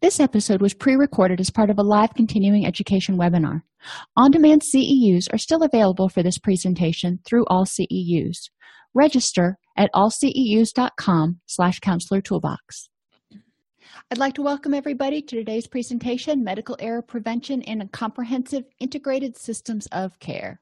This episode was pre recorded as part of a live continuing education webinar. On demand CEUs are still available for this presentation through all CEUs. Register at allceus.com slash counselor toolbox. I'd like to welcome everybody to today's presentation Medical Error Prevention in a Comprehensive Integrated Systems of Care.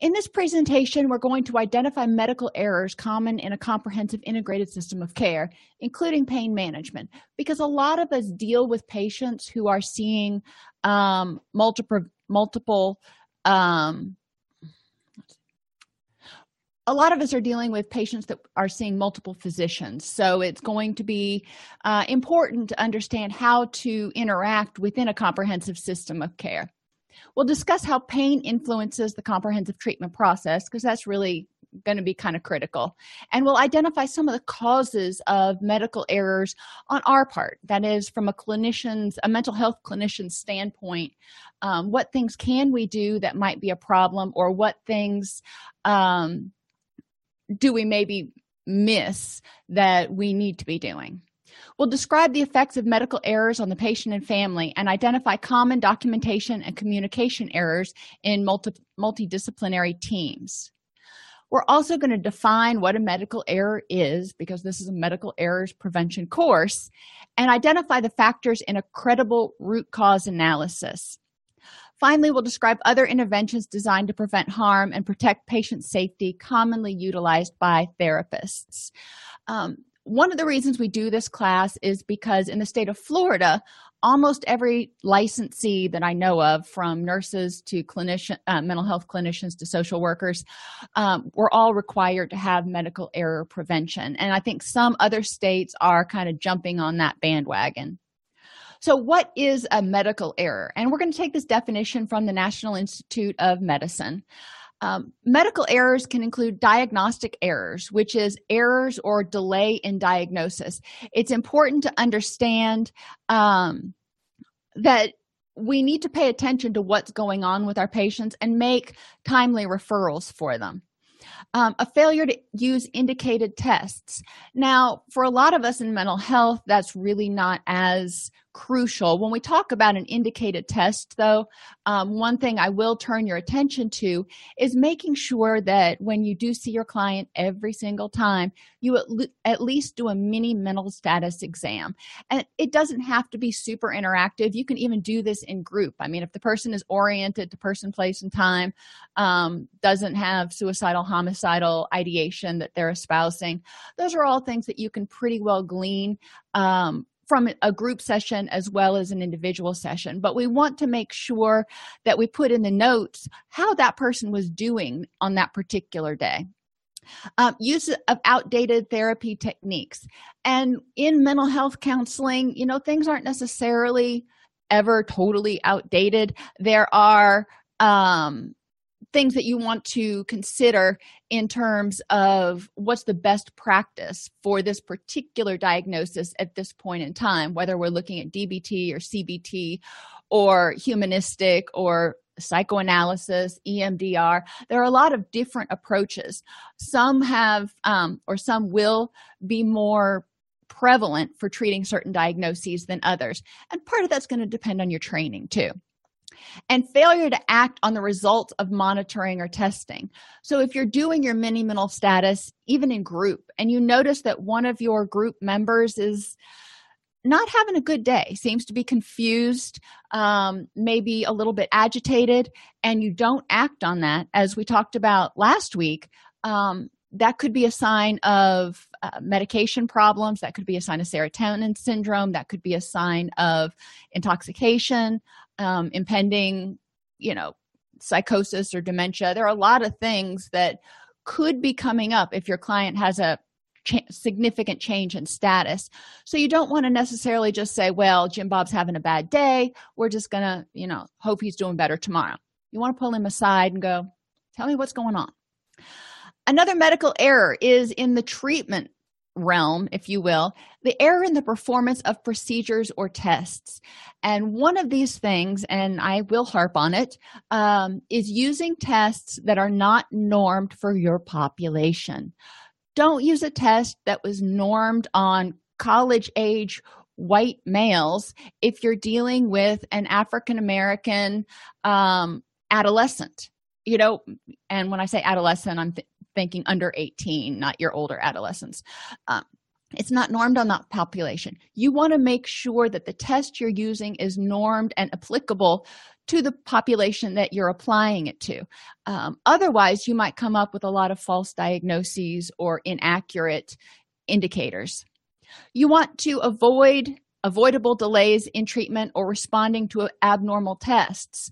In this presentation, we're going to identify medical errors common in a comprehensive integrated system of care, including pain management, because a lot of us deal with patients who are seeing um, multiple, multiple um, a lot of us are dealing with patients that are seeing multiple physicians. So it's going to be uh, important to understand how to interact within a comprehensive system of care We'll discuss how pain influences the comprehensive treatment process because that's really going to be kind of critical. And we'll identify some of the causes of medical errors on our part. That is, from a clinician's, a mental health clinician's standpoint, um, what things can we do that might be a problem, or what things um, do we maybe miss that we need to be doing? Will describe the effects of medical errors on the patient and family and identify common documentation and communication errors in multi- multidisciplinary teams. We're also going to define what a medical error is because this is a medical errors prevention course and identify the factors in a credible root cause analysis. Finally, we'll describe other interventions designed to prevent harm and protect patient safety commonly utilized by therapists. Um, one of the reasons we do this class is because in the state of Florida, almost every licensee that I know of, from nurses to clinician, uh, mental health clinicians to social workers, um, we're all required to have medical error prevention. And I think some other states are kind of jumping on that bandwagon. So, what is a medical error? And we're going to take this definition from the National Institute of Medicine. Um, medical errors can include diagnostic errors, which is errors or delay in diagnosis. It's important to understand um, that we need to pay attention to what's going on with our patients and make timely referrals for them. Um, a failure to use indicated tests. Now, for a lot of us in mental health, that's really not as crucial. When we talk about an indicated test, though, um, one thing I will turn your attention to is making sure that when you do see your client every single time, you at, le- at least do a mini mental status exam. And it doesn't have to be super interactive. You can even do this in group. I mean, if the person is oriented to person, place, and time, um, doesn't have suicidal, homicidal ideation that they're espousing, those are all things that you can pretty well glean um, from a group session as well as an individual session but we want to make sure that we put in the notes how that person was doing on that particular day. Um, use of outdated therapy techniques. And in mental health counseling you know things aren't necessarily ever totally outdated. There are um, things that you want to consider in terms of what's the best practice for this particular diagnosis at this point in time, whether we're looking at DBT or CBT or humanistic or psychoanalysis, EMDR. There are a lot of different approaches. Some have, um, or some will be more prevalent for treating certain diagnoses than others. And part of that's going to depend on your training too. And failure to act on the results of monitoring or testing. So, if you're doing your mini mental status, even in group, and you notice that one of your group members is not having a good day, seems to be confused, um, maybe a little bit agitated, and you don't act on that, as we talked about last week, um, that could be a sign of uh, medication problems. That could be a sign of serotonin syndrome. That could be a sign of intoxication, um, impending, you know, psychosis or dementia. There are a lot of things that could be coming up if your client has a cha- significant change in status. So you don't want to necessarily just say, well, Jim Bob's having a bad day. We're just to, you know, hope he's doing better tomorrow. You want to pull him aside and go, tell me what's going on. Another medical error is in the treatment realm, if you will, the error in the performance of procedures or tests. And one of these things, and I will harp on it, um, is using tests that are not normed for your population. Don't use a test that was normed on college age white males if you're dealing with an African American um, adolescent. You know, and when I say adolescent, I'm th- thinking under 18, not your older adolescents. Um, it's not normed on that population. You want to make sure that the test you're using is normed and applicable to the population that you're applying it to. Um, otherwise, you might come up with a lot of false diagnoses or inaccurate indicators. You want to avoid avoidable delays in treatment or responding to abnormal tests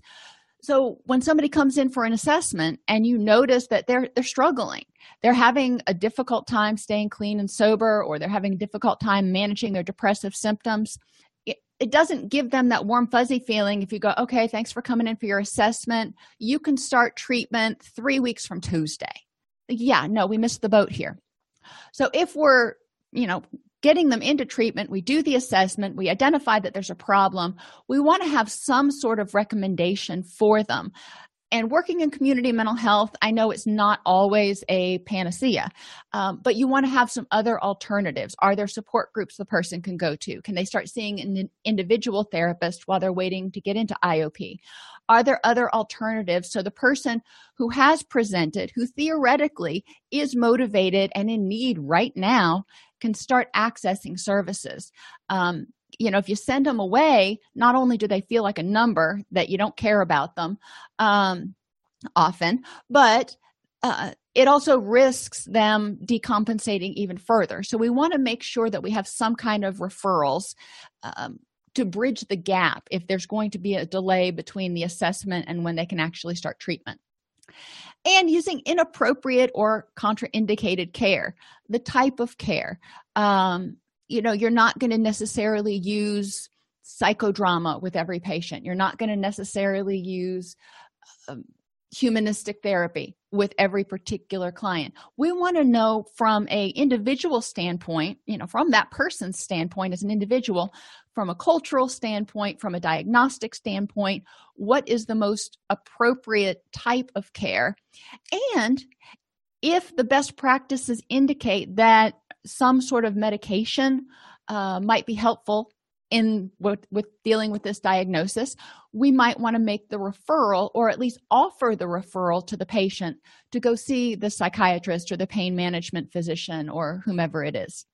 so when somebody comes in for an assessment and you notice that they're they're struggling they're having a difficult time staying clean and sober or they're having a difficult time managing their depressive symptoms it, it doesn't give them that warm fuzzy feeling. If you go okay thanks for coming in for your assessment you can start treatment three weeks from tuesday. Yeah no we missed the boat here. So if we're you know getting them into treatment. We do the assessment. We identify that there's a problem. We want to have some sort of recommendation for them and working in community mental health i know it's not always a panacea um, but you want to have some other alternatives. Are there support groups the person can go to? Can they start seeing an individual therapist while they're waiting to get into iop are there other alternatives? So the person who has presented who theoretically is motivated and in need right now can start accessing services. Um, you know if you send them away not only do they feel like a number that you don't care about them um, often but uh, it also risks them decompensating even further. So we want to make sure that we have some kind of referrals um, to bridge the gap if there's going to be a delay between the assessment and when they can actually start treatment. And using inappropriate or contraindicated care the type of care um, you know you're not going to necessarily use psychodrama with every patient. You're not going to necessarily use um, humanistic therapy with every particular client. We want to know from a individual standpoint you know from that person's standpoint as an individual from a cultural standpoint from a diagnostic standpoint what is the most appropriate type of care? And if the best practices indicate that some sort of medication uh, might be helpful in with, with dealing with this diagnosis. We might want to make the referral or at least offer the referral to the patient to go see the psychiatrist or the pain management physician or whomever it is.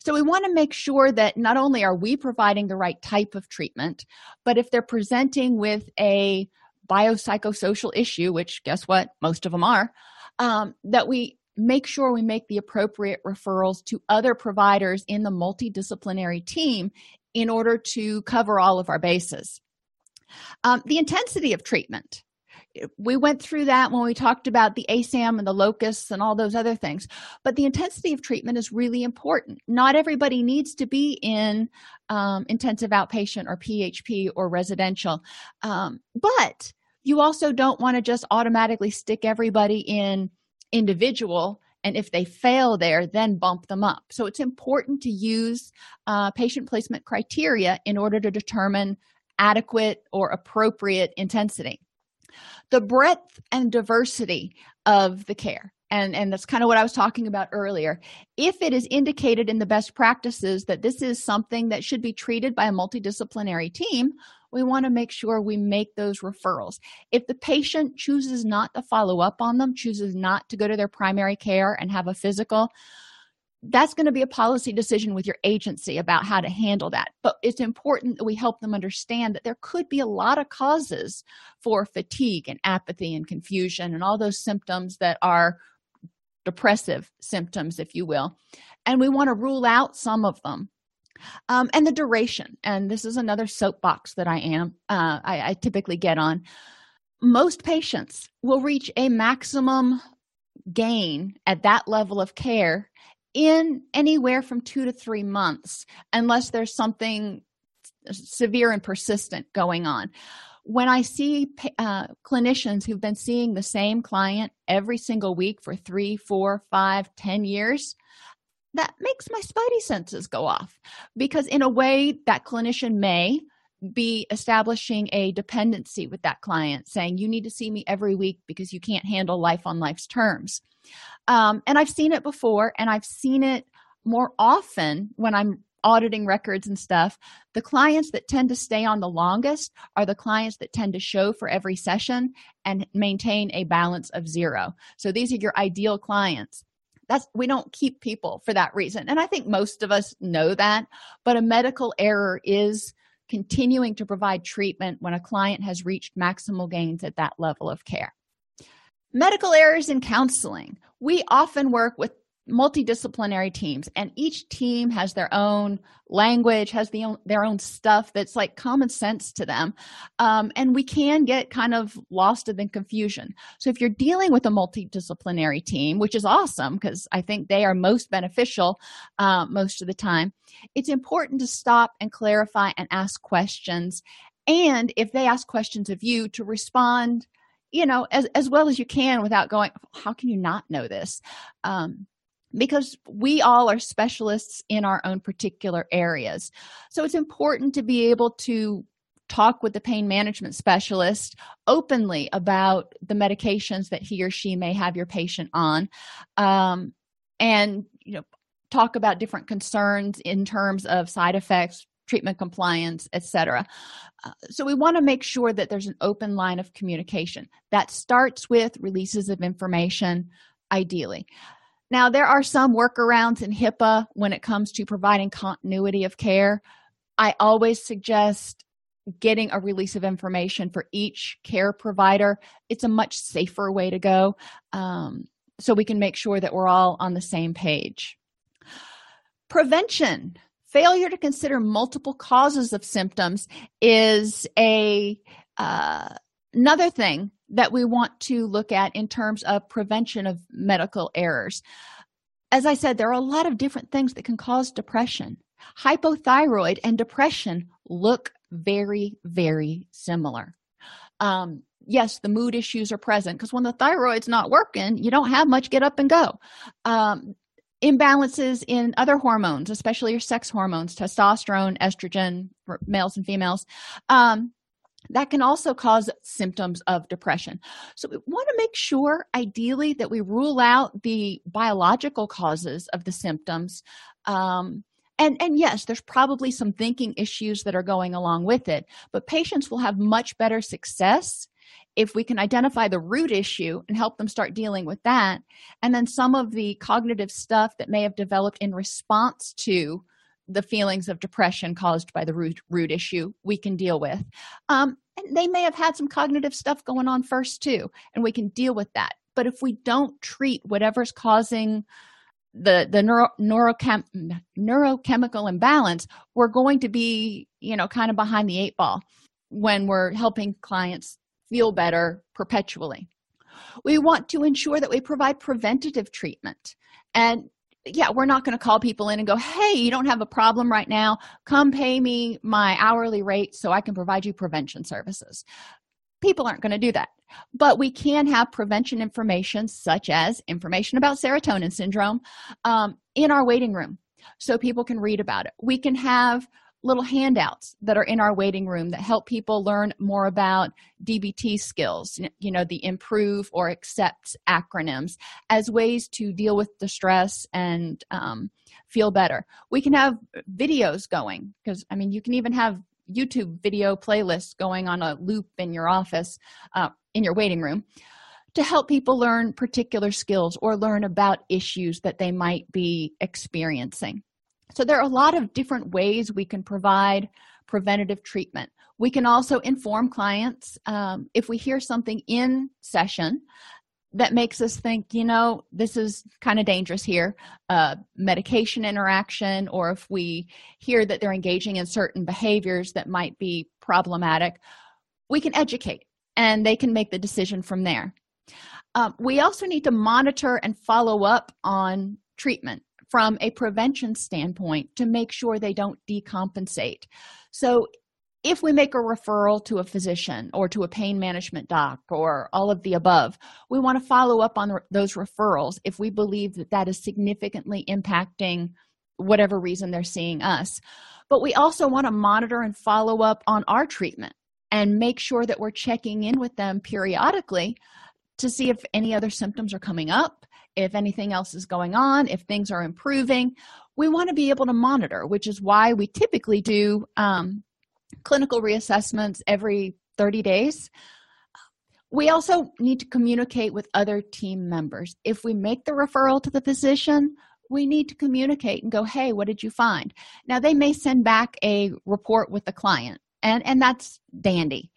So we want to make sure that not only are we providing the right type of treatment but if they're presenting with a biopsychosocial issue which guess what? Most of them are um, that we make sure we make the appropriate referrals to other providers in the multidisciplinary team in order to cover all of our bases. Um, the intensity of treatment. We went through that when we talked about the ASAM and the LOCUS and all those other things. But the intensity of treatment is really important. Not everybody needs to be in um, intensive outpatient or PHP or residential. Um, but you also don't want to just automatically stick everybody in individual and if they fail there then bump them up. So it's important to use uh, patient placement criteria in order to determine adequate or appropriate intensity. The breadth and diversity of the care and and that's kind of what i was talking about earlier. If it is indicated in the best practices that this is something that should be treated by a multidisciplinary team we want to make sure we make those referrals. If the patient chooses not to follow up on them, chooses not to go to their primary care and have a physical, that's going to be a policy decision with your agency about how to handle that. But it's important that we help them understand that there could be a lot of causes for fatigue and apathy and confusion and all those symptoms that are depressive symptoms, if you will. And we want to rule out some of them. Um, and the duration, and this is another soapbox that I am, uh, I, I typically get on. Most patients will reach a maximum gain at that level of care in anywhere from two to three months, unless there's something severe and persistent going on. When I see uh, clinicians who've been seeing the same client every single week for three, four, five, ten years, that makes my spidey senses go off because, in a way, that clinician may be establishing a dependency with that client, saying, You need to see me every week because you can't handle life on life's terms. Um, and I've seen it before, and I've seen it more often when I'm auditing records and stuff. The clients that tend to stay on the longest are the clients that tend to show for every session and maintain a balance of zero. So these are your ideal clients that's we don't keep people for that reason and i think most of us know that but a medical error is continuing to provide treatment when a client has reached maximal gains at that level of care. Medical errors in counseling. We often work with multidisciplinary teams and each team has their own language has the their own stuff that's like common sense to them um, and we can get kind of lost in confusion. So if you're dealing with a multidisciplinary team which is awesome because i think they are most beneficial uh, most of the time it's important to stop and clarify and ask questions. And if they ask questions of you to respond you know as, as well as you can without going how can you not know this? Um, because we all are specialists in our own particular areas. So it's important to be able to talk with the pain management specialist openly about the medications that he or she may have your patient on um, and you know talk about different concerns in terms of side effects treatment compliance etc uh, so we want to make sure that there's an open line of communication that starts with releases of information ideally now, there are some workarounds in HIPAA when it comes to providing continuity of care. I always suggest getting a release of information for each care provider. It's a much safer way to go um, so we can make sure that we're all on the same page. Prevention. Failure to consider multiple causes of symptoms is a uh, another thing that we want to look at in terms of prevention of medical errors. As I said, there are a lot of different things that can cause depression. Hypothyroid and depression look very, very similar. Um, yes, the mood issues are present because when the thyroid's not working, you don't have much get up and go. Um, imbalances in other hormones, especially your sex hormones, testosterone, estrogen, males and females, um, that can also cause symptoms of depression. So, we want to make sure, ideally, that we rule out the biological causes of the symptoms. Um, and, and yes, there's probably some thinking issues that are going along with it, but patients will have much better success if we can identify the root issue and help them start dealing with that. And then some of the cognitive stuff that may have developed in response to the feelings of depression caused by the root, root issue we can deal with. Um, and they may have had some cognitive stuff going on first too and we can deal with that. But if we don't treat whatever's causing the the neuro, neurochem, neurochemical imbalance we're going to be you know kind of behind the eight ball when we're helping clients feel better perpetually. We want to ensure that we provide preventative treatment. And yeah, we're not going to call people in and go, hey, you don't have a problem right now. Come pay me my hourly rate so I can provide you prevention services. People aren't going to do that. But we can have prevention information, such as information about serotonin syndrome, um, in our waiting room so people can read about it. We can have little handouts that are in our waiting room that help people learn more about DBT skills, you know, the improve or accept acronyms as ways to deal with distress and um, feel better. We can have videos going because, I mean, you can even have youtube video playlists going on a loop in your office uh, in your waiting room to help people learn particular skills or learn about issues that they might be experiencing so there are a lot of different ways we can provide preventative treatment. We can also inform clients um, if we hear something in session that makes us think you know this is kind of dangerous here uh, medication interaction or if we hear that they're engaging in certain behaviors that might be problematic we can educate and they can make the decision from there. Um, we also need to monitor and follow up on treatment from a prevention standpoint to make sure they don't decompensate. So if we make a referral to a physician or to a pain management doc or all of the above we want to follow up on those referrals if we believe that that is significantly impacting whatever reason they're seeing us. But we also want to monitor and follow up on our treatment and make sure that we're checking in with them periodically to see if any other symptoms are coming up if anything else is going on if things are improving we want to be able to monitor which is why we typically do um, clinical reassessments every 30 days. We also need to communicate with other team members. If we make the referral to the physician we need to communicate and go hey what did you find? Now they may send back a report with the client and and that's dandy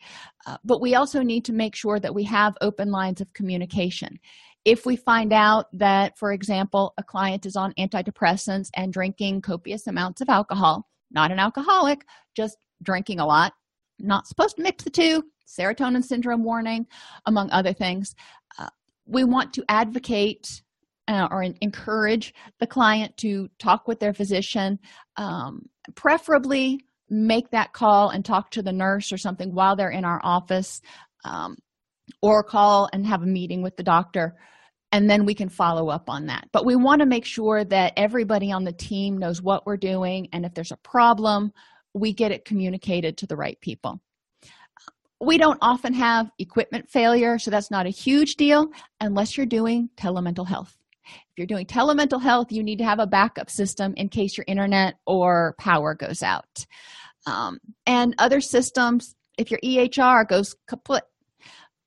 uh, but we also need to make sure that we have open lines of communication if we find out that for example a client is on antidepressants and drinking copious amounts of alcohol not an alcoholic just drinking a lot not supposed to mix the two serotonin syndrome warning among other things uh, we want to advocate uh, or encourage the client to talk with their physician um, preferably make that call and talk to the nurse or something while they're in our office um, or call and have a meeting with the doctor and then we can follow up on that. But we want to make sure that everybody on the team knows what we're doing and if there's a problem we get it communicated to the right people. We don't often have equipment failure so that's not a huge deal unless you're doing telemental health. If you're doing telemental health you need to have a backup system in case your internet or power goes out. Um, and other systems if your ehr goes kaput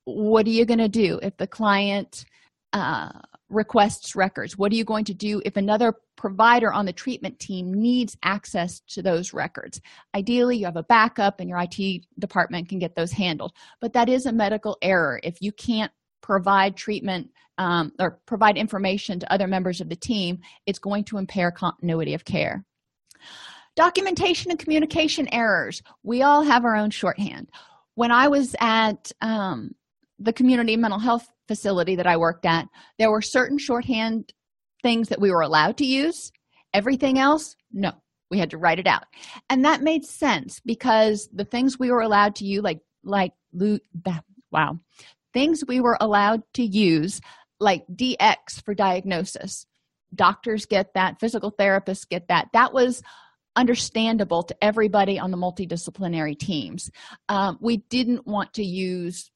what are you going to do if the client uh, requests records? What are you going to do if another provider on the treatment team needs access to those records? Ideally you have a backup and your it department can get those handled. But that is a medical error. If you can't provide treatment um, or provide information to other members of the team it's going to impair continuity of care. Documentation and communication errors. We all have our own shorthand. When i was at um, the community mental health facility that i worked at there were certain shorthand things that we were allowed to use. Everything else no we had to write it out. And that made sense because the things we were allowed to use like like wow. Things we were allowed to use like dx for diagnosis. Doctors get that physical therapists get that. That was understandable to everybody on the multidisciplinary teams. Um, we didn't want to use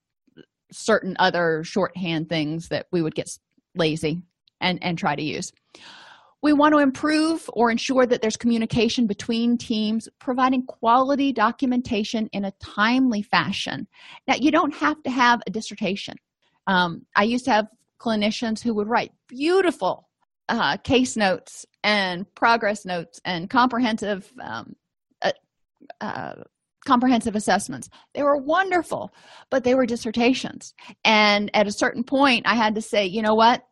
certain other shorthand things that we would get lazy and and try to use. We want to improve or ensure that there's communication between teams providing quality documentation in a timely fashion. Now you don't have to have a dissertation. Um, i used to have clinicians who would write beautiful uh, case notes and progress notes and comprehensive um, uh, uh, comprehensive assessments. They were wonderful but they were dissertations. And at a certain point i had to say you know what?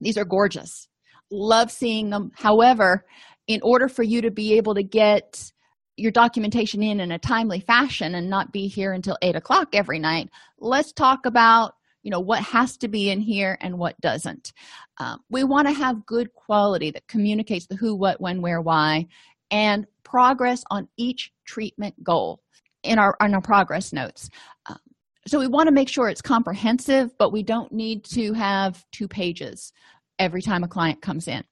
These are gorgeous. Love seeing them. However in order for you to be able to get your documentation in in a timely fashion and not be here until eight o'clock every night let's talk about you know what has to be in here and what doesn't. Um, we want to have good quality that communicates the who what when where why and progress on each treatment goal in our in our progress notes. Um, so we want to make sure it's comprehensive but we don't need to have two pages every time a client comes in.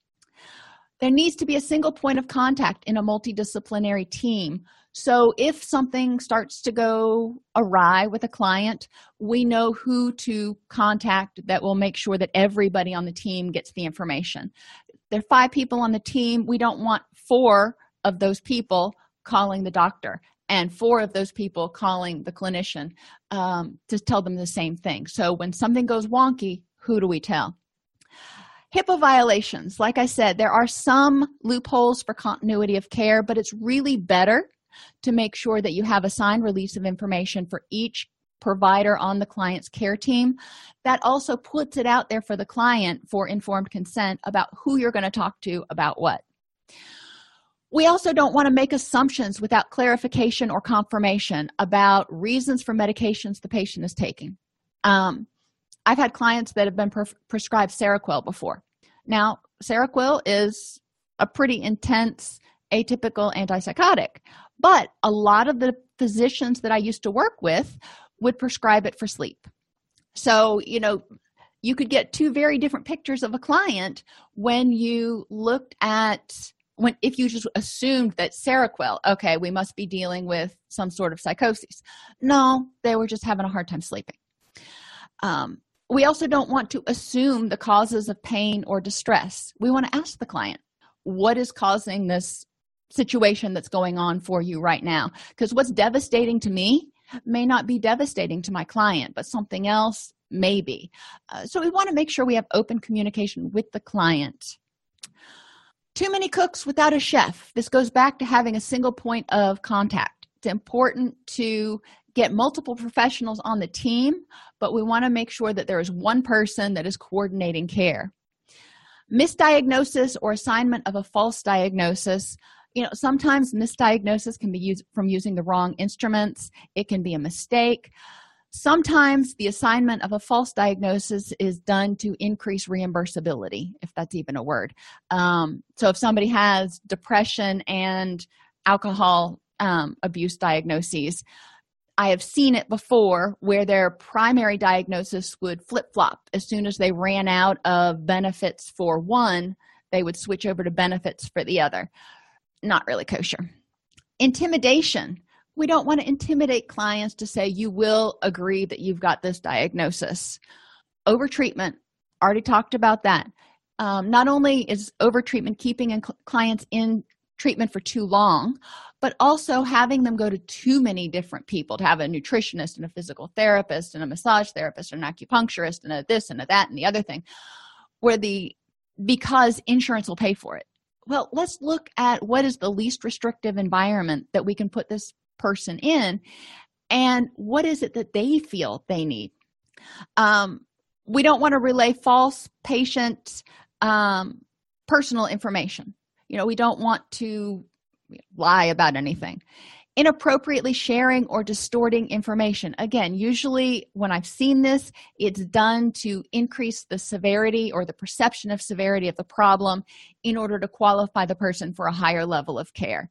There needs to be a single point of contact in a multidisciplinary team. So if something starts to go awry with a client we know who to contact that will make sure that everybody on the team gets the information. There are five people on the team. We don't want four of those people calling the doctor and four of those people calling the clinician um, to tell them the same thing so when something goes wonky who do we tell HIPAA violations, like I said, there are some loopholes for continuity of care, but it's really better to make sure that you have a signed release of information for each provider on the client's care team. That also puts it out there for the client for informed consent about who you're going to talk to about what. We also don't want to make assumptions without clarification or confirmation about reasons for medications the patient is taking. Um, I've had clients that have been pre- prescribed Seroquel before. Now, Seroquel is a pretty intense atypical antipsychotic, but a lot of the physicians that I used to work with would prescribe it for sleep. So, you know, you could get two very different pictures of a client when you looked at when if you just assumed that Seroquel, okay, we must be dealing with some sort of psychosis. No, they were just having a hard time sleeping. Um, we also don't want to assume the causes of pain or distress. We want to ask the client, what is causing this situation that's going on for you right now? Because what's devastating to me may not be devastating to my client, but something else maybe. Uh, so we want to make sure we have open communication with the client. Too many cooks without a chef. This goes back to having a single point of contact. It's important to get multiple professionals on the team, but we want to make sure that there is one person that is coordinating care. Misdiagnosis or assignment of a false diagnosis. You know, sometimes misdiagnosis can be used from using the wrong instruments, it can be a mistake. Sometimes the assignment of a false diagnosis is done to increase reimbursability, if that's even a word. Um, so, if somebody has depression and alcohol um, abuse diagnoses, I have seen it before where their primary diagnosis would flip flop. As soon as they ran out of benefits for one, they would switch over to benefits for the other. Not really kosher. Intimidation. We don't want to intimidate clients to say, you will agree that you've got this diagnosis. Overtreatment. Already talked about that. Um, not only is overtreatment keeping clients in treatment for too long, but also having them go to too many different people to have a nutritionist and a physical therapist and a massage therapist and an acupuncturist and a this and a that and the other thing where the because insurance will pay for it well let's look at what is the least restrictive environment that we can put this person in and what is it that they feel they need? Um, we don't want to relay false patient um, personal information. You know we don't want to lie about anything. Inappropriately sharing or distorting information. Again usually when i've seen this it's done to increase the severity or the perception of severity of the problem in order to qualify the person for a higher level of care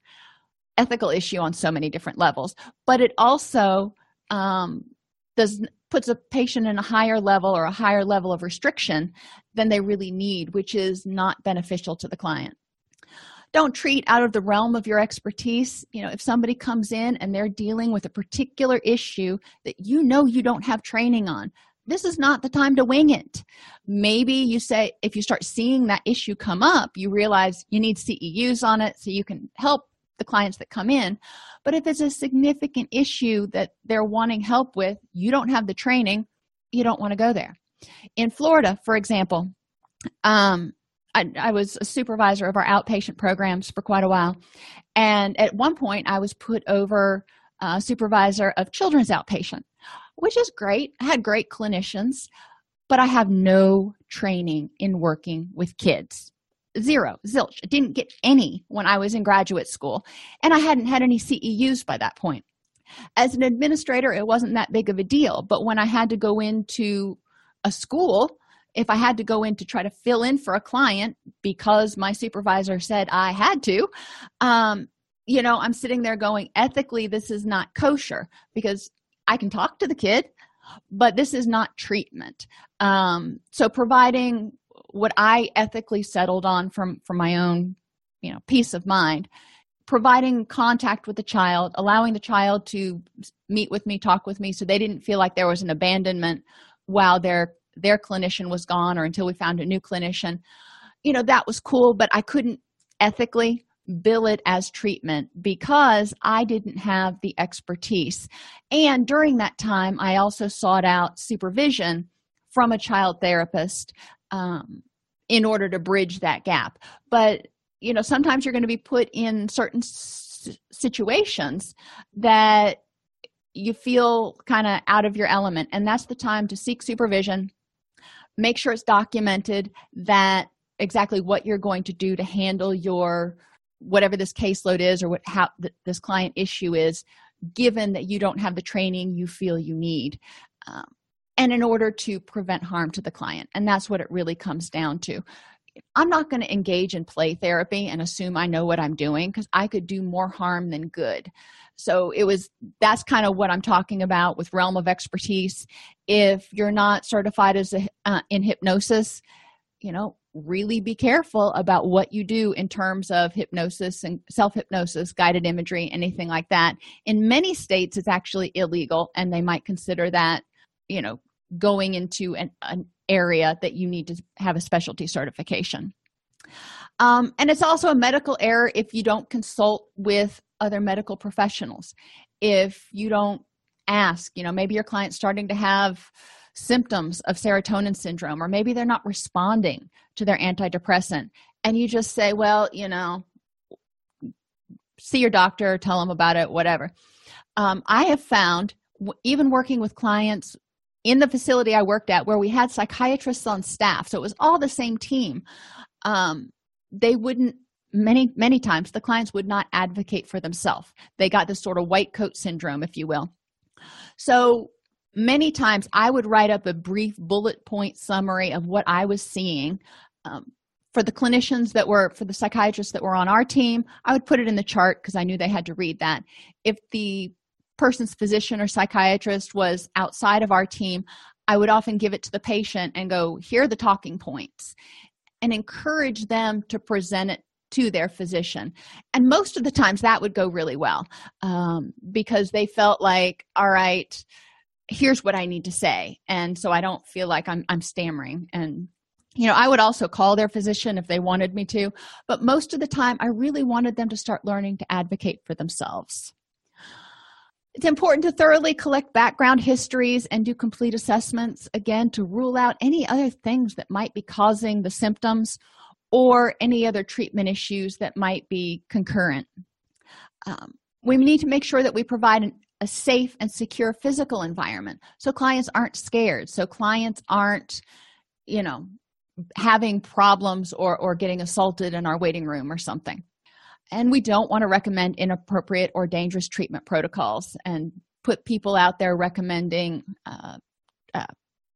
ethical issue on so many different levels but it also um, does puts a patient in a higher level or a higher level of restriction than they really need which is not beneficial to the client. Don't treat out of the realm of your expertise. You know if somebody comes in and they're dealing with a particular issue that you know you don't have training on this is not the time to wing it. Maybe you say if you start seeing that issue come up you realize you need ceus on it so you can help the clients that come in. But if it's a significant issue that they're wanting help with you don't have the training you don't want to go there. In florida for example um, I, I, was a supervisor of our outpatient programs for quite a while. And at one point i was put over a supervisor of children's outpatient which is great. I had great clinicians but i have no training in working with kids zero zilch I didn't get any when i was in graduate school and i hadn't had any ceus by that point as an administrator it wasn't that big of a deal but when i had to go into a school if I had to go in to try to fill in for a client because my supervisor said I had to, um, you know, I'm sitting there going, ethically, this is not kosher because I can talk to the kid, but this is not treatment. Um, so providing what I ethically settled on from from my own, you know, peace of mind, providing contact with the child, allowing the child to meet with me, talk with me, so they didn't feel like there was an abandonment while they're their clinician was gone or until we found a new clinician you know that was cool but i couldn't ethically bill it as treatment because I didn't have the expertise. And during that time, I also sought out supervision from a child therapist um, in order to bridge that gap. But, you know, sometimes you're going to be put in certain s- situations that you feel kind of out of your element, and that's the time to seek supervision. Make sure it's documented that exactly what you're going to do to handle your whatever this caseload is or what how th- this client issue is given that you don't have the training you feel you need um, and in order to prevent harm to the client. And that's what it really comes down to. I'm not going to engage in play therapy and assume i know what i'm doing because i could do more harm than good. So it was that's kind of what i'm talking about with realm of expertise. If you're not certified as a uh, in hypnosis you know really be careful about what you do in terms of hypnosis and self hypnosis, guided imagery, anything like that. In many states, it's actually illegal, and they might consider that, you know, going into an, an area that you need to have a specialty certification. Um, and it's also a medical error if you don't consult with other medical professionals. If you don't ask, you know, maybe your client's starting to have symptoms of serotonin syndrome, or maybe they're not responding to their antidepressant. And you just say, well, you know, see your doctor, tell them about it, whatever. Um, I have found, even working with clients in the facility I worked at, where we had psychiatrists on staff, so it was all the same team, um, they wouldn't many many times the clients would not advocate for themselves. They got this sort of white coat syndrome if you will. So many times i would write up a brief bullet point summary of what i was seeing um, for the clinicians that were for the psychiatrists that were on our team. I would put it in the chart because i knew they had to read that. If the person's physician or psychiatrist was outside of our team i would often give it to the patient and go here are the talking points and encourage them to present it to their physician. And most of the times that would go really well um, because they felt like all right here's what i need to say and so i don't feel like i'm i'm stammering. And you know i would also call their physician if they wanted me to but most of the time i really wanted them to start learning to advocate for themselves it's important to thoroughly collect background histories and do complete assessments again to rule out any other things that might be causing the symptoms or any other treatment issues that might be concurrent. Um, we need to make sure that we provide an a safe and secure physical environment so clients aren't scared so clients aren't you know having problems or or getting assaulted in our waiting room or something and we don't want to recommend inappropriate or dangerous treatment protocols and put people out there recommending uh, uh,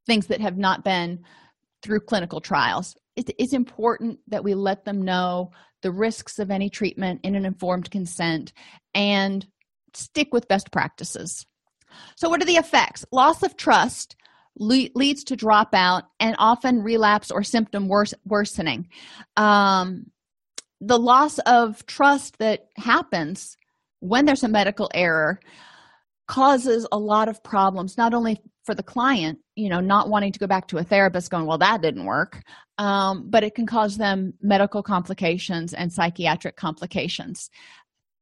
things that have not been through clinical trials it's important that we let them know the risks of any treatment in an informed consent and stick with best practices. So, what are the effects? Loss of trust le- leads to dropout and often relapse or symptom wors- worsening. Um, the loss of trust that happens when there's a medical error causes a lot of problems, not only for the client, you know, not wanting to go back to a therapist going, well, that didn't work, um, but it can cause them medical complications and psychiatric complications.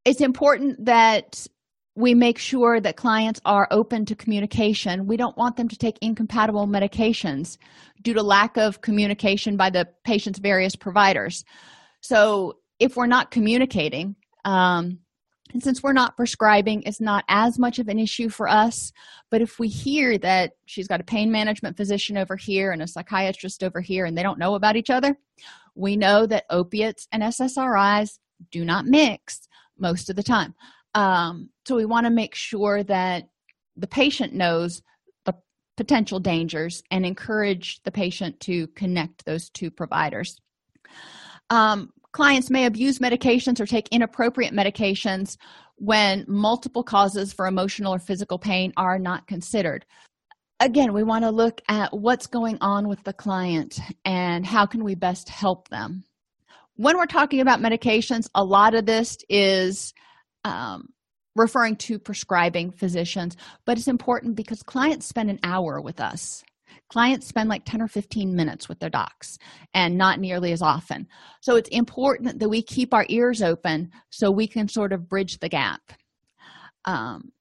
It's important that we make sure that clients are open to communication. We don't want them to take incompatible medications due to lack of communication by the patient's various providers. So, if we're not communicating, um, and since we're not prescribing, it's not as much of an issue for us. But if we hear that she's got a pain management physician over here and a psychiatrist over here, and they don't know about each other, we know that opiates and SSRIs do not mix most of the time. Um, so we want to make sure that the patient knows the potential dangers and encourage the patient to connect those two providers. Um, clients may abuse medications or take inappropriate medications when multiple causes for emotional or physical pain are not considered again we want to look at what's going on with the client and how can we best help them when we're talking about medications a lot of this is um, referring to prescribing physicians, but it's important because clients spend an hour with us. Clients spend like 10 or 15 minutes with their docs and not nearly as often. So it's important that we keep our ears open so we can sort of bridge the gap. Um,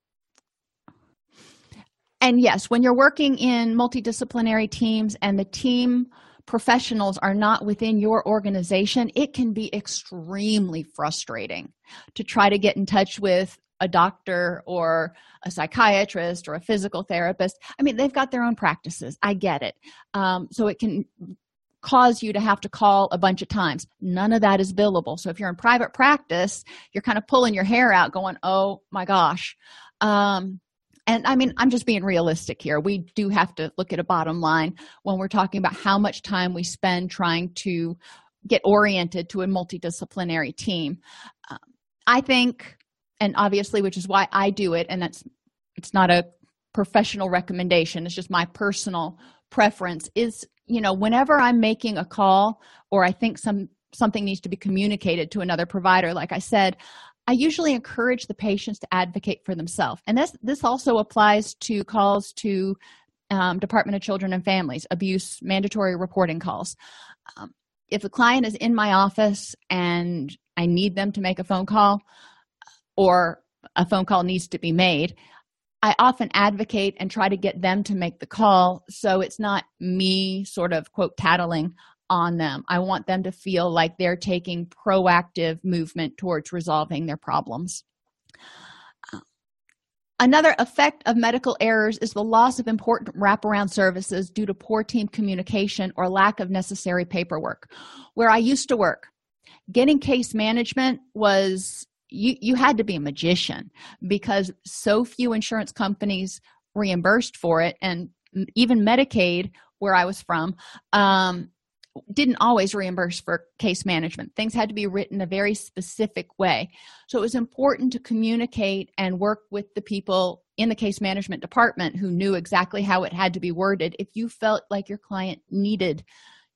and yes when you're working in multidisciplinary teams and the team professionals are not within your organization it can be extremely frustrating to try to get in touch with a doctor or a psychiatrist or a physical therapist. I mean they've got their own practices. I get it. Um, so it can cause you to have to call a bunch of times. None of that is billable. So if you're in private practice you're kind of pulling your hair out going oh my gosh. Um, and i mean i'm just being realistic here. We do have to look at a bottom line when we're talking about how much time we spend trying to get oriented to a multidisciplinary team. Um, i think and obviously which is why i do it and that's it's not a professional recommendation. It's just my personal preference is you know whenever i'm making a call or i think some something needs to be communicated to another provider like i said i usually encourage the patients to advocate for themselves. And this this also applies to calls to um, department of children and families abuse mandatory reporting calls. Um, if a client is in my office and i need them to make a phone call or a phone call needs to be made i often advocate and try to get them to make the call so it's not me sort of quote tattling on them i want them to feel like they're taking proactive movement towards resolving their problems Another effect of medical errors is the loss of important wraparound services due to poor team communication or lack of necessary paperwork. Where I used to work, getting case management was you you had to be a magician because so few insurance companies reimbursed for it. And even medicaid where i was from um, didn't always reimburse for case management. Things had to be written a very specific way. So it was important to communicate and work with the people in the case management department who knew exactly how it had to be worded if you felt like your client needed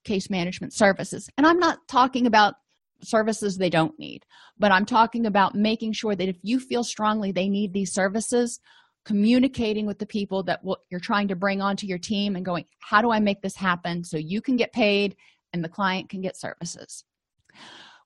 case management services. And i'm not talking about services they don't need. But i'm talking about making sure that if you feel strongly they need these services communicating with the people that you're trying to bring onto your team and going how do i make this happen so you can get paid and the client can get services?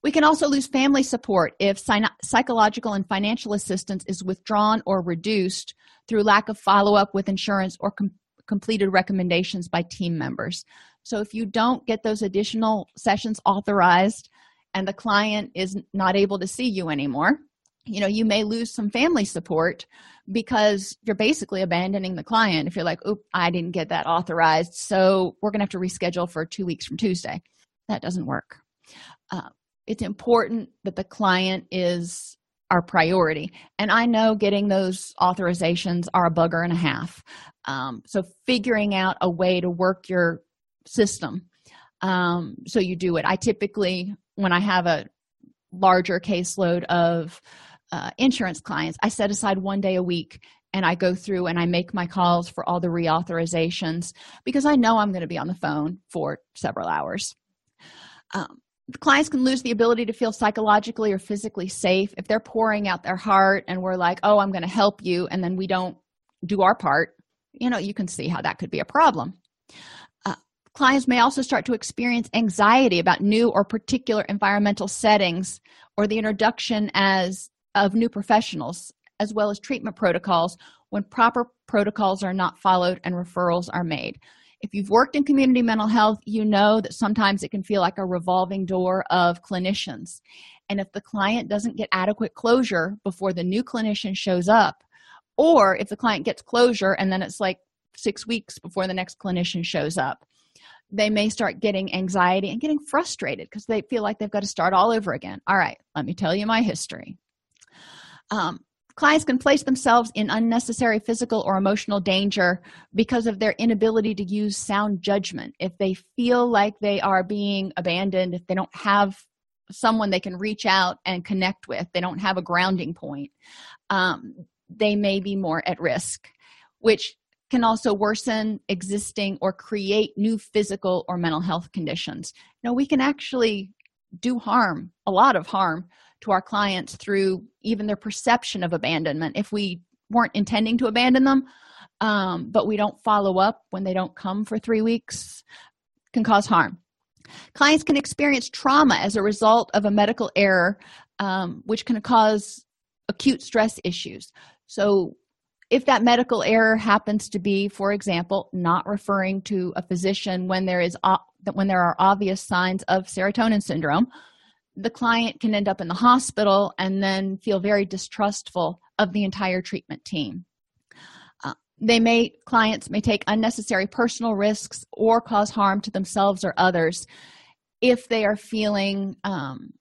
We can also lose family support if psychological and financial assistance is withdrawn or reduced through lack of follow-up with insurance or com- completed recommendations by team members. So if you don't get those additional sessions authorized and the client is not able to see you anymore you know you may lose some family support because you're basically abandoning the client. If you're like oop i didn't get that authorized so we're going to have to reschedule for two weeks from tuesday. That doesn't work. Uh, it's important that the client is our priority and i know getting those authorizations are a bugger and a half. Um, so figuring out a way to work your system um, so you do it. I typically when i have a larger caseload of uh, insurance clients i set aside one day a week and i go through and i make my calls for all the reauthorizations because i know i'm going to be on the phone for several hours. Um, clients can lose the ability to feel psychologically or physically safe if they're pouring out their heart and we're like oh i'm going to help you and then we don't do our part you know you can see how that could be a problem Clients may also start to experience anxiety about new or particular environmental settings or the introduction as of new professionals, as well as treatment protocols when proper protocols are not followed and referrals are made. If you've worked in community mental health, you know that sometimes it can feel like a revolving door of clinicians. And if the client doesn't get adequate closure before the new clinician shows up, or if the client gets closure and then it's like six weeks before the next clinician shows up, they may start getting anxiety and getting frustrated because they feel like they've got to start all over again. All right, let me tell you my history. Um, clients can place themselves in unnecessary physical or emotional danger because of their inability to use sound judgment. If they feel like they are being abandoned, if they don't have someone they can reach out and connect with, they don't have a grounding point, um, they may be more at risk, which can also worsen existing or create new physical or mental health conditions. Now, we can actually do harm, a lot of harm, to our clients through even their perception of abandonment. If we weren't intending to abandon them, um, but we don't follow up when they don't come for three weeks can cause harm clients can experience trauma as a result of a medical error um, which can cause acute stress issues so if that medical error happens to be for example not referring to a physician when there is when there are obvious signs of serotonin syndrome the client can end up in the hospital and then feel very distrustful of the entire treatment team. Uh, they may clients may take unnecessary personal risks or cause harm to themselves or others if they are feeling um,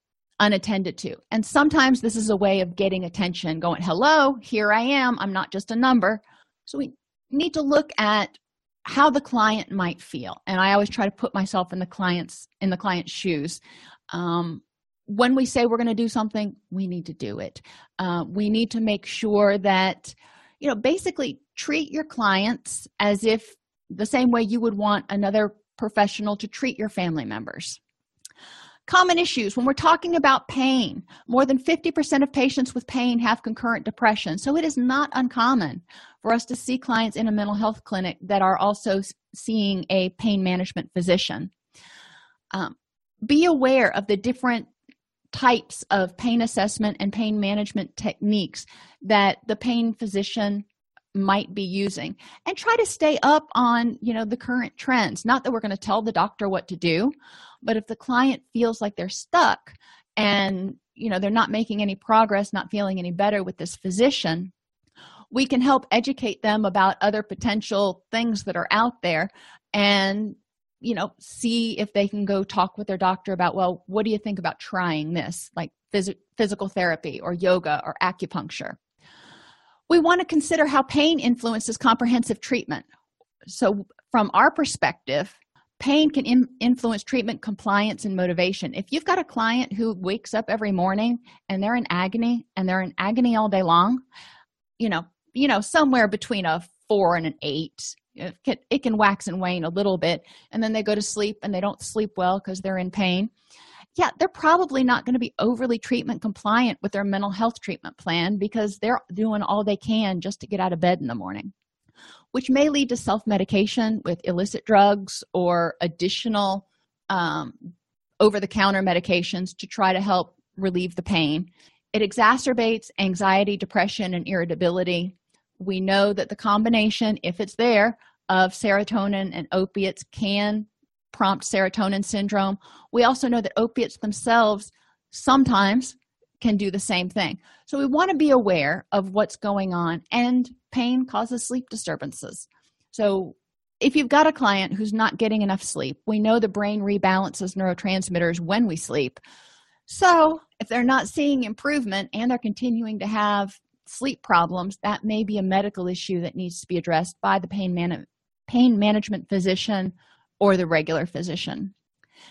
unattended to. And sometimes this is a way of getting attention going hello here i am. I'm not just a number. So we need to look at how the client might feel. And i always try to put myself in the client's in the client's shoes. Um, when we say we're going to do something we need to do it. Uh, we need to make sure that you know basically treat your clients as if the same way you would want another professional to treat your family members common issues. When we're talking about pain more than 50% of patients with pain have concurrent depression. So it is not uncommon for us to see clients in a mental health clinic that are also seeing a pain management physician. Um, be aware of the different types of pain assessment and pain management techniques that the pain physician might be using. And try to stay up on you know the current trends. Not that we're going to tell the doctor what to do but if the client feels like they're stuck and you know they're not making any progress not feeling any better with this physician we can help educate them about other potential things that are out there and you know see if they can go talk with their doctor about well what do you think about trying this? Like phys- physical therapy or yoga or acupuncture we want to consider how pain influences comprehensive treatment. So from our perspective pain can in- influence treatment compliance and motivation. If you've got a client who wakes up every morning and they're in agony and they're in agony all day long you know you know somewhere between a four and an eight it can, it can wax and wane a little bit. And then they go to sleep and they don't sleep well because they're in pain yeah they're probably not going to be overly treatment compliant with their mental health treatment plan because they're doing all they can just to get out of bed in the morning which may lead to self-medication with illicit drugs or additional um, over-the-counter medications to try to help relieve the pain. It exacerbates anxiety depression and irritability. We know that the combination if it's there of serotonin and opiates can prompt serotonin syndrome. We also know that opiates themselves sometimes can do the same thing. So we want to be aware of what's going on and pain causes sleep disturbances. So if you've got a client who's not getting enough sleep we know the brain rebalances neurotransmitters when we sleep. So if they're not seeing improvement and they're continuing to have sleep problems that may be a medical issue that needs to be addressed by the pain, pain management physician or the regular physician.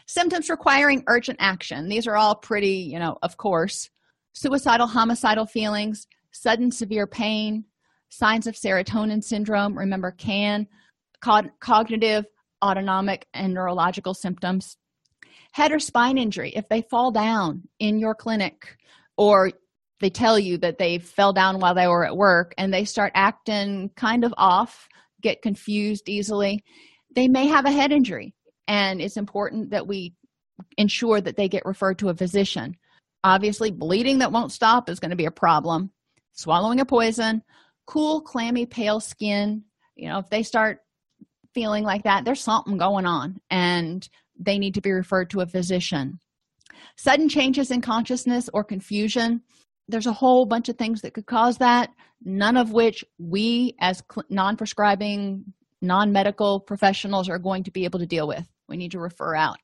Symptoms requiring urgent action. These are all pretty you know of course. Suicidal homicidal feelings sudden severe pain signs of serotonin syndrome remember can co- cognitive autonomic and neurological symptoms. Head or spine injury. If they fall down in your clinic or they tell you that they fell down while they were at work and they start acting kind of off get confused easily they may have a head injury and it's important that we ensure that they get referred to a physician. Obviously bleeding that won't stop is going to be a problem. Swallowing a poison cool clammy pale skin you know if they start feeling like that there's something going on and they need to be referred to a physician. Sudden changes in consciousness or confusion there's a whole bunch of things that could cause that none of which we as non-prescribing non-medical professionals are going to be able to deal with. We need to refer out.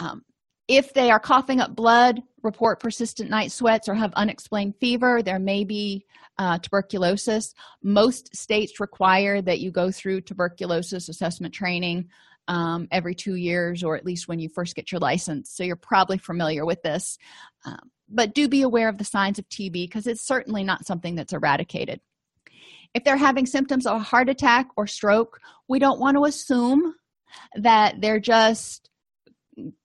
Um, if they are coughing up blood report persistent night sweats or have unexplained fever there may be uh, tuberculosis. Most states require that you go through tuberculosis assessment training um, every two years or at least when you first get your license. So you're probably familiar with this. Um, but do be aware of the signs of TB because it's certainly not something that's eradicated. If they're having symptoms of a heart attack or stroke, we don't want to assume that they're just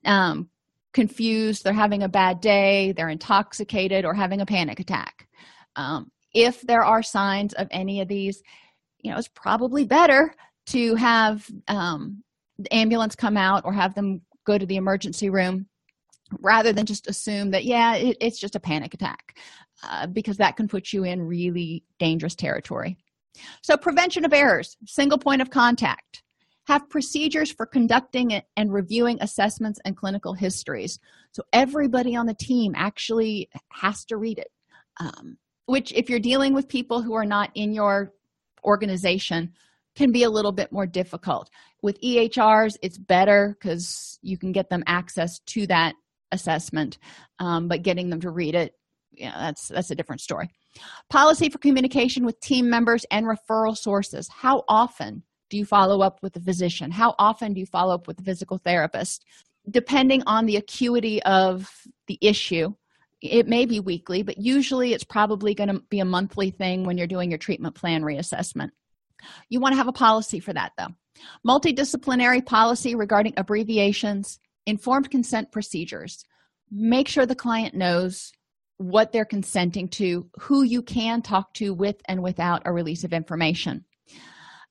um, confused, they're having a bad day, they're intoxicated, or having a panic attack. Um, if there are signs of any of these, you know it's probably better to have um, the ambulance come out or have them go to the emergency room rather than just assume that yeah it, it's just a panic attack uh, because that can put you in really dangerous territory. So prevention of errors single point of contact. Have procedures for conducting and reviewing assessments and clinical histories. So everybody on the team actually has to read it. Um, which if you're dealing with people who are not in your organization can be a little bit more difficult. With ehrs it's better because you can get them access to that assessment um, but getting them to read it yeah that's that's a different story. Policy for communication with team members and referral sources. How often do you follow up with the physician? How often do you follow up with the physical therapist? Depending on the acuity of the issue it may be weekly but usually it's probably going to be a monthly thing when you're doing your treatment plan reassessment. You want to have a policy for that though. Multidisciplinary policy regarding abbreviations informed consent procedures. Make sure the client knows what they're consenting to who you can talk to with and without a release of information.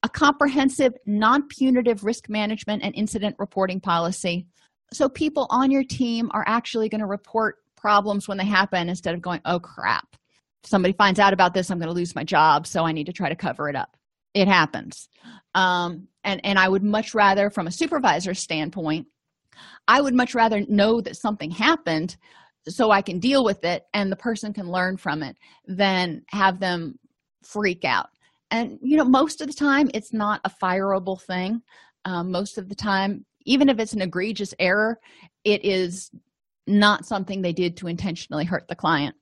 A comprehensive non-punitive risk management and incident reporting policy. So people on your team are actually going to report problems when they happen instead of going oh crap. Somebody finds out about this i'm going to lose my job so i need to try to cover it up. It happens. Um, and and i would much rather from a supervisor standpoint i would much rather know that something happened so i can deal with it and the person can learn from it than have them freak out. And you know most of the time it's not a fireable thing. Um, most of the time even if it's an egregious error it is not something they did to intentionally hurt the client.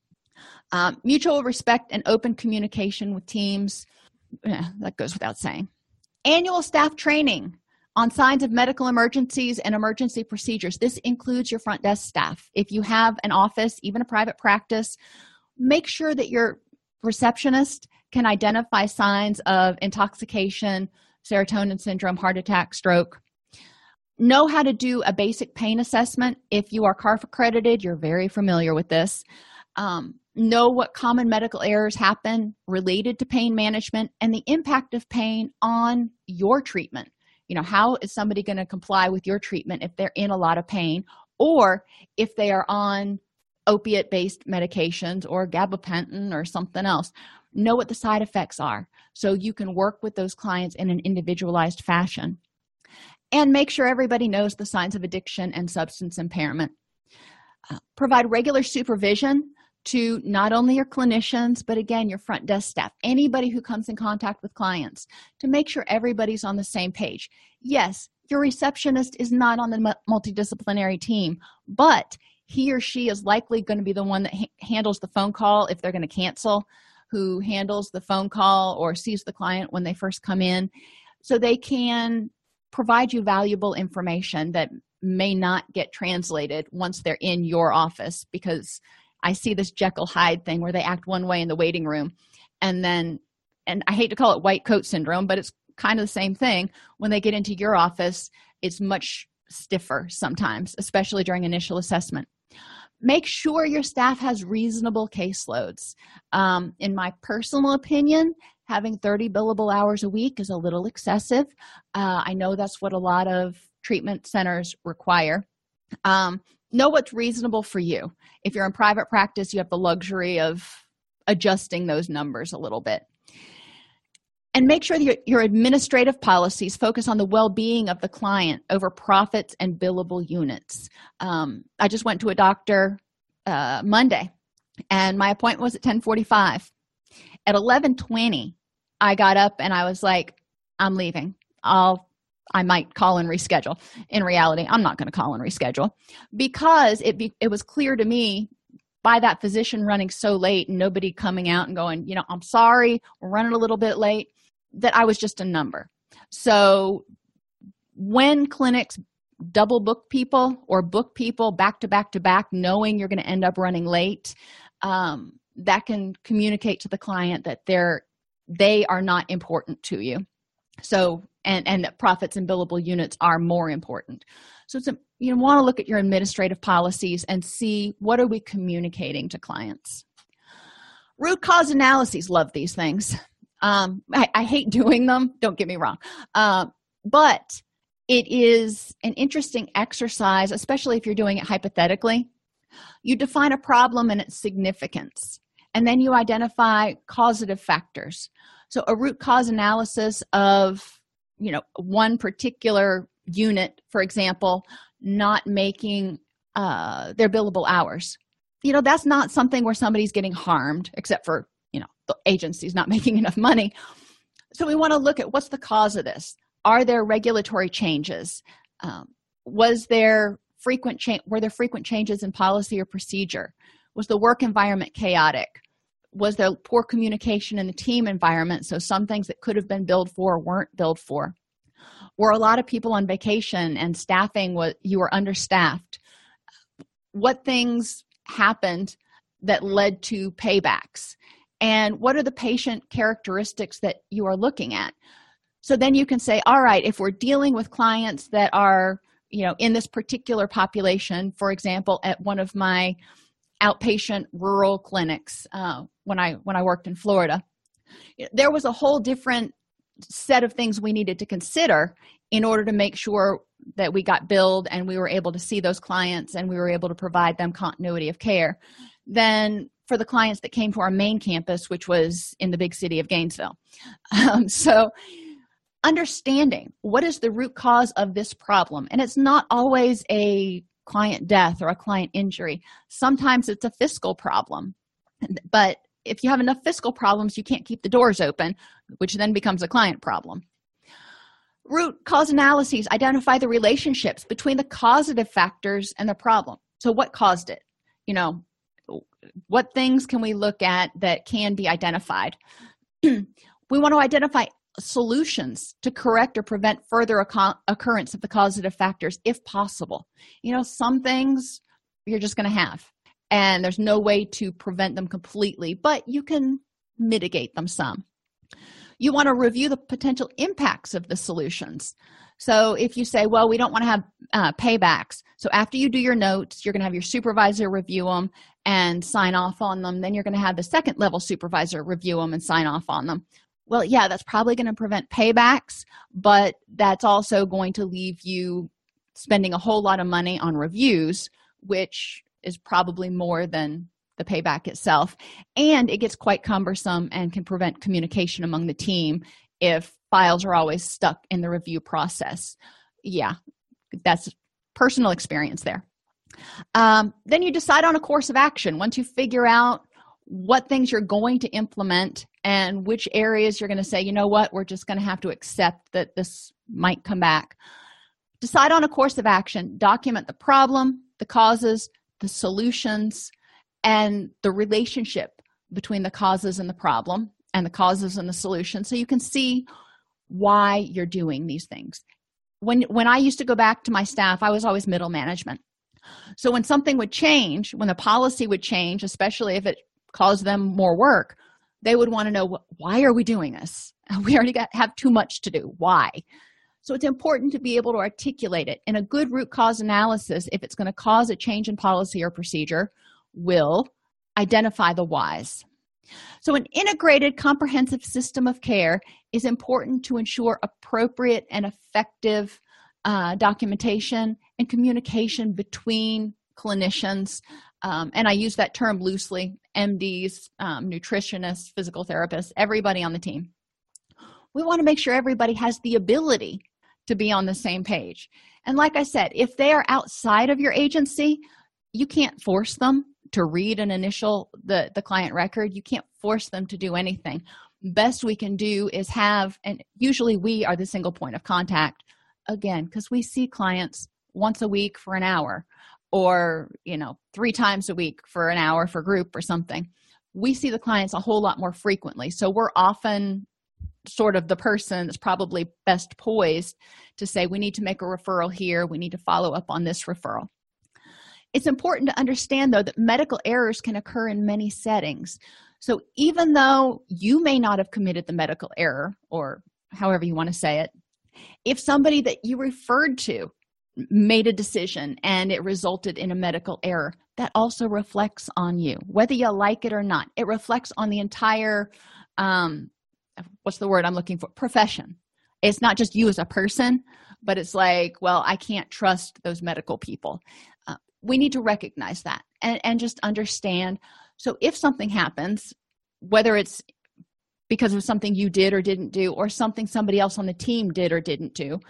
Um, mutual respect and open communication with teams yeah, that goes without saying. Annual staff training on signs of medical emergencies and emergency procedures. This includes your front desk staff. If you have an office even a private practice make sure that your receptionist can identify signs of intoxication serotonin syndrome heart attack stroke. Know how to do a basic pain assessment. If you are carf accredited you're very familiar with this. Um, know what common medical errors happen related to pain management and the impact of pain on your treatment you know how is somebody going to comply with your treatment if they're in a lot of pain? Or if they are on opiate based medications or gabapentin or something else. Know what the side effects are so you can work with those clients in an individualized fashion. And make sure everybody knows the signs of addiction and substance impairment. Uh, provide regular supervision to not only your clinicians but again your front desk staff anybody who comes in contact with clients to make sure everybody's on the same page. Yes your receptionist is not on the multidisciplinary team but he or she is likely going to be the one that ha- handles the phone call if they're going to cancel who handles the phone call or sees the client when they first come in. So they can provide you valuable information that may not get translated once they're in your office because I see this Jekyll Hyde thing where they act one way in the waiting room and then and I hate to call it white coat syndrome, but it's kind of the same thing. When they get into your office, it's much stiffer sometimes, especially during initial assessment. Make sure your staff has reasonable caseloads. Um, in my personal opinion, having 30 billable hours a week is a little excessive. Uh, I know that's what a lot of treatment centers require. Um, know what's reasonable for you. If you're in private practice you have the luxury of adjusting those numbers a little bit. And make sure that your, your administrative policies focus on the well-being of the client over profits and billable units. Um, i just went to a doctor uh, monday and my appointment was at 1045 at 1120 i got up and i was like i'm leaving. I'll I might call and reschedule. In reality, I'm not going to call and reschedule because it be, it was clear to me by that physician running so late and nobody coming out and going, you know, I'm sorry, we're running a little bit late, that I was just a number. So when clinics double book people or book people back to back to back, knowing you're going to end up running late, um, that can communicate to the client that they're they are not important to you so and and that profits and billable units are more important so it's a, you want to look at your administrative policies and see what are we communicating to clients root cause analyses love these things Um, I, I, hate doing them, don't get me wrong. Uh, but it is an interesting exercise, especially if you're doing it hypothetically. You define a problem and its significance, and then you identify causative factors. So, a root cause analysis of you know one particular unit, for example, not making uh, their billable hours. You know, that's not something where somebody's getting harmed, except for you know the agency's not making enough money. So we want to look at what's the cause of this. Are there regulatory changes? Um, was there frequent change? Were there frequent changes in policy or procedure? Was the work environment chaotic? Was there poor communication in the team environment? So some things that could have been billed for weren't billed for. Were a lot of people on vacation and staffing was you were understaffed? What things happened that led to paybacks? And what are the patient characteristics that you are looking at? So then you can say, all right, if we're dealing with clients that are you know in this particular population for example at one of my outpatient rural clinics uh, when i when i worked in florida. There was a whole different set of things we needed to consider in order to make sure that we got billed and we were able to see those clients and we were able to provide them continuity of care. Than for the clients that came to our main campus which was in the big city of gainesville. Um, so understanding what is the root cause of this problem and it's not always a client death or a client injury. Sometimes it's a fiscal problem. But if you have enough fiscal problems you can't keep the doors open which then becomes a client problem. Root cause analyses identify the relationships between the causative factors and the problem. So what caused it? You know what things can we look at that can be identified? We want to identify solutions to correct or prevent further occurrence of the causative factors if possible. You know some things you're just going to have and there's no way to prevent them completely but you can mitigate them some. You want to review the potential impacts of the solutions. So if you say well we don't want to have uh, paybacks so after you do your notes you're going to have your supervisor review them and sign off on them. Then you're going to have the second level supervisor review them and sign off on them well yeah that's probably going to prevent paybacks but that's also going to leave you spending a whole lot of money on reviews which is probably more than the payback itself. And it gets quite cumbersome and can prevent communication among the team if files are always stuck in the review process. Yeah that's personal experience there. Um, then you decide on a course of action. Once you figure out what things you're going to implement and which areas you're going to say, you know what, we're just going to have to accept that this might come back. Decide on a course of action, document the problem, the causes, the solutions, and the relationship between the causes and the problem and the causes and the solution so you can see why you're doing these things. When when I used to go back to my staff, I was always middle management. So when something would change, when the policy would change, especially if it caused them more work they would want to know why are we doing this? We already got have too much to do. Why? So it's important to be able to articulate it. In a good root cause analysis if it's going to cause a change in policy or procedure will identify the whys. So an integrated comprehensive system of care is important to ensure appropriate and effective uh, documentation and communication between clinicians um, and i use that term loosely mds um, nutritionists physical therapists everybody on the team. We want to make sure everybody has the ability to be on the same page. And like i said if they are outside of your agency you can't force them to read an initial the the client record. You can't force them to do anything. Best we can do is have and usually we are the single point of contact again because we see clients once a week for an hour or you know three times a week for an hour for group or something we see the clients a whole lot more frequently. So we're often sort of the person that's probably best poised to say we need to make a referral here. We need to follow up on this referral. It's important to understand though that medical errors can occur in many settings. So even though you may not have committed the medical error or however you want to say it if somebody that you referred to made a decision and it resulted in a medical error. That also reflects on you. Whether you like it or not it reflects on the entire um, what's the word i'm looking for? Profession. It's not just you as a person but it's like well i can't trust those medical people. Uh, we need to recognize that and, and just understand. So if something happens whether it's because of something you did or didn't do or something somebody else on the team did or didn't do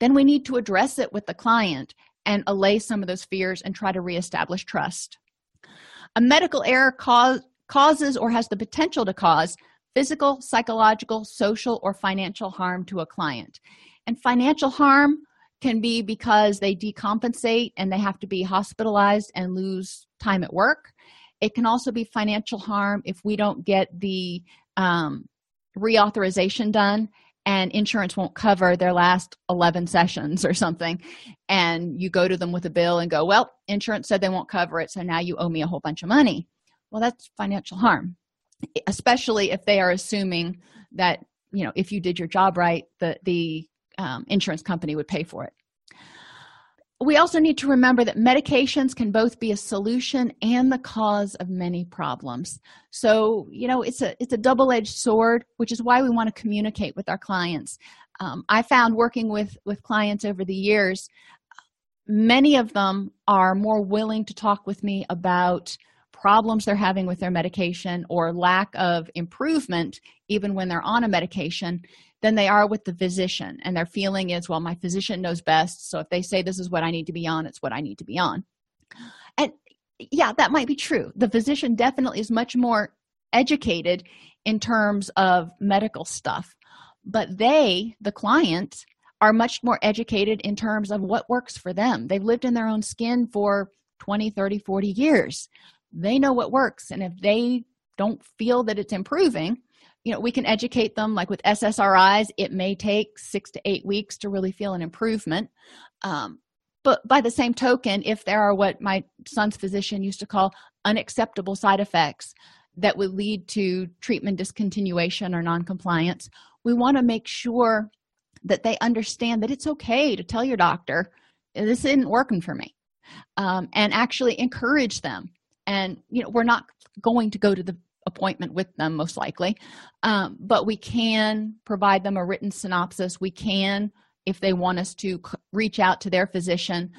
then we need to address it with the client and allay some of those fears and try to reestablish trust. A medical error cause, causes or has the potential to cause physical psychological social or financial harm to a client. And financial harm can be because they decompensate and they have to be hospitalized and lose time at work. It can also be financial harm if we don't get the um, reauthorization done and insurance won't cover their last 11 sessions or something. And you go to them with a bill and go well insurance said they won't cover it so now you owe me a whole bunch of money. Well that's financial harm especially if they are assuming that you know if you did your job right the the um, insurance company would pay for it we also need to remember that medications can both be a solution and the cause of many problems. So you know it's a it's a double-edged sword which is why we want to communicate with our clients. Um, i found working with with clients over the years many of them are more willing to talk with me about problems they're having with their medication or lack of improvement even when they're on a medication than they are with the physician and their feeling is well my physician knows best so if they say this is what i need to be on it's what i need to be on. And yeah that might be true. The physician definitely is much more educated in terms of medical stuff but they the client are much more educated in terms of what works for them. They've lived in their own skin for 20 30 40 years they know what works and if they don't feel that it's improving you know we can educate them like with ssris it may take six to eight weeks to really feel an improvement. Um, but by the same token if there are what my son's physician used to call unacceptable side effects that would lead to treatment discontinuation or noncompliance we want to make sure that they understand that it's okay to tell your doctor this isn't working for me. Um, and actually encourage them and you know we're not going to go to the appointment with them most likely. Um, but we can provide them a written synopsis. We can if they want us to reach out to their physician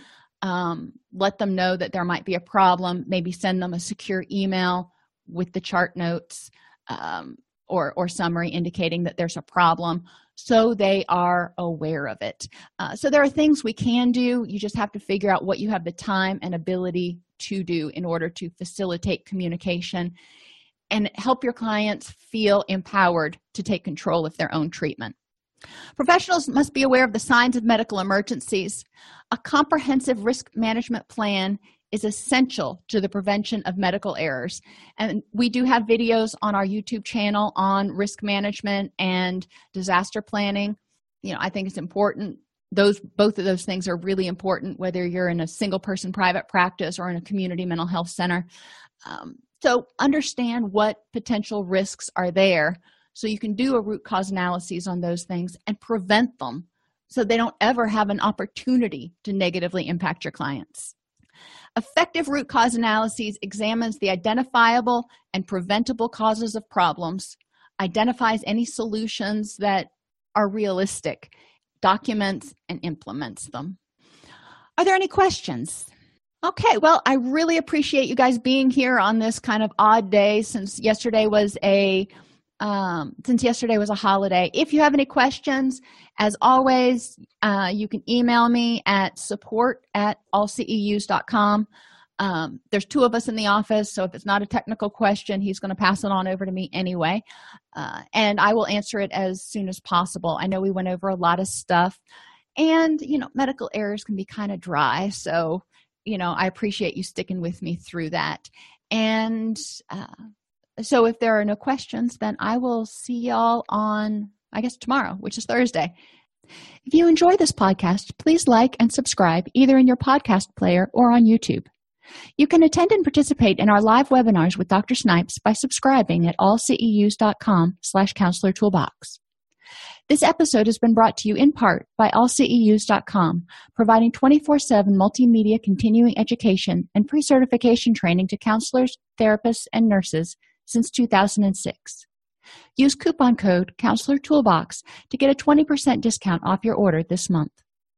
um, let them know that there might be a problem maybe send them a secure email with the chart notes um, or, or summary indicating that there's a problem so they are aware of it uh, so there are things we can do you just have to figure out what you have the time and ability to do in order to facilitate communication and help your clients feel empowered to take control of their own treatment. Professionals must be aware of the signs of medical emergencies. A comprehensive risk management plan is essential to the prevention of medical errors. And we do have videos on our YouTube channel on risk management and disaster planning. You know, I think it's important. Those both of those things are really important, whether you're in a single person private practice or in a community mental health center. Um, so understand what potential risks are there so you can do a root cause analysis on those things and prevent them so they don't ever have an opportunity to negatively impact your clients. Effective root cause analyses examines the identifiable and preventable causes of problems, identifies any solutions that are realistic, documents and implements them. Are there any questions? Okay, well, I really appreciate you guys being here on this kind of odd day since yesterday was a um, since yesterday was a holiday. If you have any questions, as always, uh, you can email me at support at allceus.com. Um, there's two of us in the office, so if it's not a technical question, he's going to pass it on over to me anyway. Uh, and I will answer it as soon as possible. I know we went over a lot of stuff, and you know, medical errors can be kind of dry, so you know i appreciate you sticking with me through that and uh, so if there are no questions then i will see y'all on i guess tomorrow which is thursday. If you enjoy this podcast please like and subscribe either in your podcast player or on youtube. You can attend and participate in our live webinars with dr snipes by subscribing at allceus.com slash counselor toolbox. This episode has been brought to you in part by allceus.com, providing 24 7 multimedia continuing education and pre certification training to counselors, therapists, and nurses since 2006. Use coupon code Counselor Toolbox to get a 20% discount off your order this month.